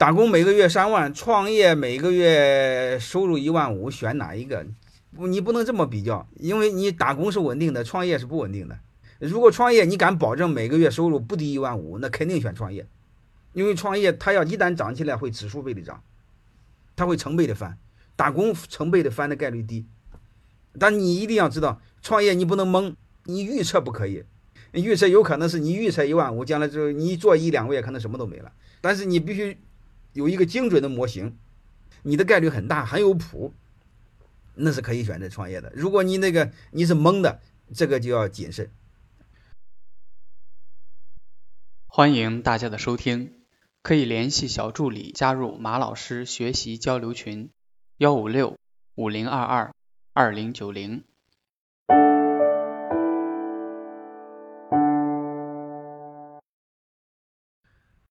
打工每个月三万，创业每个月收入一万五，选哪一个？你不能这么比较，因为你打工是稳定的，创业是不稳定的。如果创业你敢保证每个月收入不低一万五，那肯定选创业，因为创业它要一旦涨起来会指数倍的涨，它会成倍的翻，打工成倍的翻的概率低。但你一定要知道，创业你不能蒙，你预测不可以，预测有可能是你预测一万五，将来之后你做一两个月可能什么都没了。但是你必须有一个精准的模型，你的概率很大，很有谱。那是可以选择创业的。如果你那个你是懵的，这个就要谨慎。欢迎大家的收听，可以联系小助理加入马老师学习交流群：幺五六五零二二二零九零。